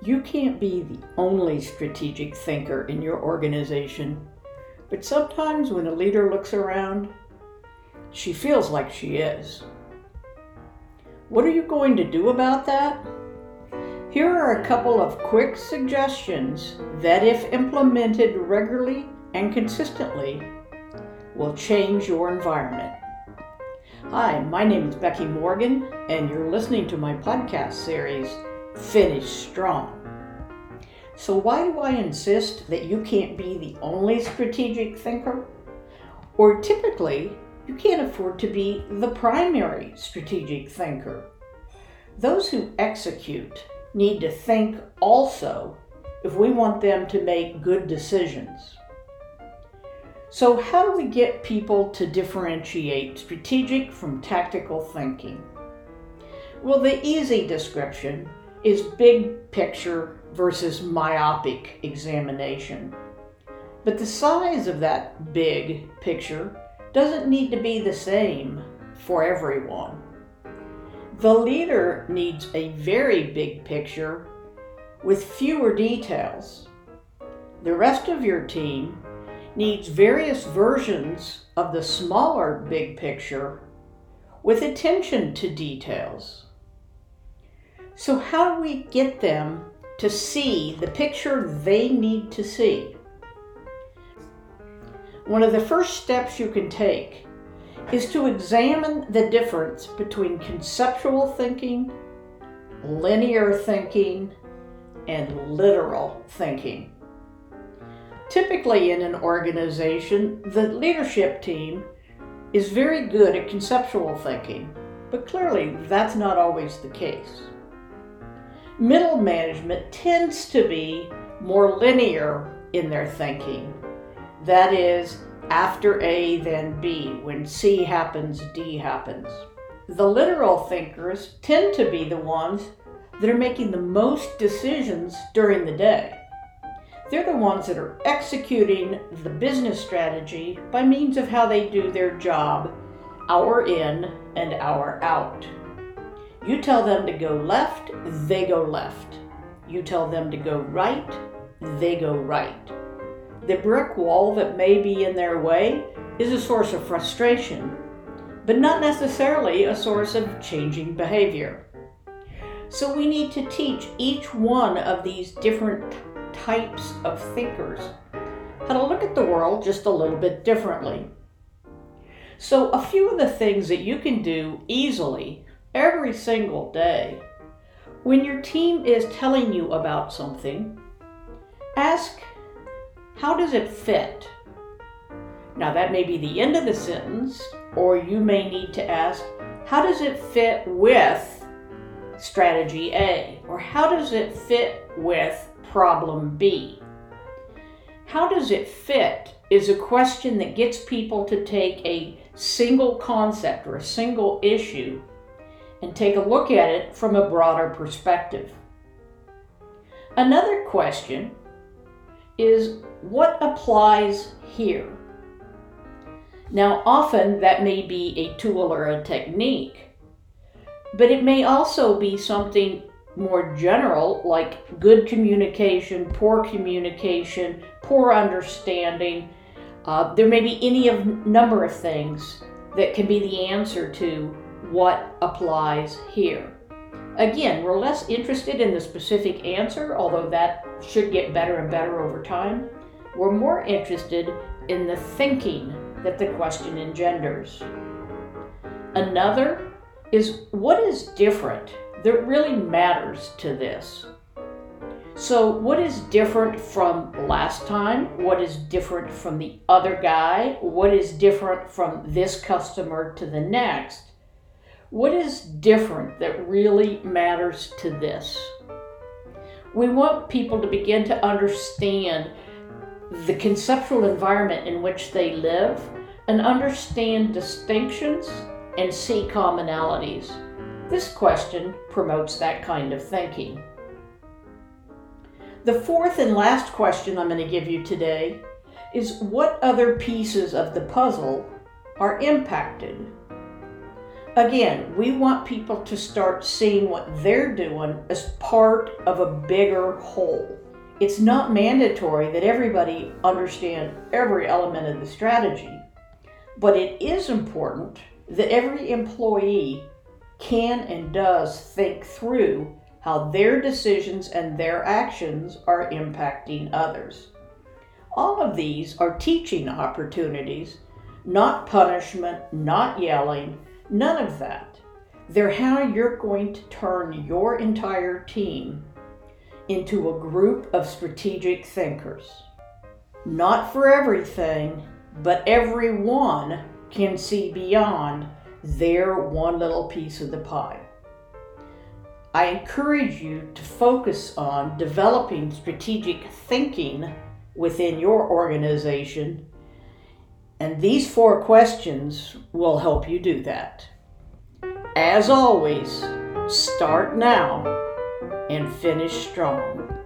You can't be the only strategic thinker in your organization, but sometimes when a leader looks around, she feels like she is. What are you going to do about that? Here are a couple of quick suggestions that, if implemented regularly and consistently, will change your environment. Hi, my name is Becky Morgan, and you're listening to my podcast series, Finish Strong. So, why do I insist that you can't be the only strategic thinker? Or typically, you can't afford to be the primary strategic thinker. Those who execute need to think also if we want them to make good decisions. So, how do we get people to differentiate strategic from tactical thinking? Well, the easy description is big picture versus myopic examination. But the size of that big picture doesn't need to be the same for everyone. The leader needs a very big picture with fewer details. The rest of your team needs various versions of the smaller big picture with attention to details. So, how do we get them to see the picture they need to see? One of the first steps you can take is to examine the difference between conceptual thinking, linear thinking, and literal thinking. Typically, in an organization, the leadership team is very good at conceptual thinking, but clearly that's not always the case. Middle management tends to be more linear in their thinking. That is, after A, then B. When C happens, D happens. The literal thinkers tend to be the ones that are making the most decisions during the day. They're the ones that are executing the business strategy by means of how they do their job, hour in and hour out. You tell them to go left, they go left. You tell them to go right, they go right. The brick wall that may be in their way is a source of frustration, but not necessarily a source of changing behavior. So we need to teach each one of these different types of thinkers how to look at the world just a little bit differently. So, a few of the things that you can do easily every single day when your team is telling you about something, ask, How does it fit? Now, that may be the end of the sentence, or you may need to ask, How does it fit with strategy A? Or how does it fit with problem B? How does it fit is a question that gets people to take a single concept or a single issue and take a look at it from a broader perspective. Another question is what applies here? Now, often that may be a tool or a technique, but it may also be something more general, like good communication, poor communication, poor understanding. Uh, there may be any of number of things that can be the answer to what applies here. Again, we're less interested in the specific answer, although that should get better and better over time. We're more interested in the thinking that the question engenders. Another is what is different that really matters to this. So, what is different from last time? What is different from the other guy? What is different from this customer to the next? What is different that really matters to this? We want people to begin to understand the conceptual environment in which they live and understand distinctions and see commonalities. This question promotes that kind of thinking. The fourth and last question I'm going to give you today is what other pieces of the puzzle are impacted? Again, we want people to start seeing what they're doing as part of a bigger whole. It's not mandatory that everybody understand every element of the strategy, but it is important that every employee can and does think through how their decisions and their actions are impacting others. All of these are teaching opportunities, not punishment, not yelling, None of that. They're how you're going to turn your entire team into a group of strategic thinkers. Not for everything, but everyone can see beyond their one little piece of the pie. I encourage you to focus on developing strategic thinking within your organization and these four questions will help you do that. As always, start now and finish strong.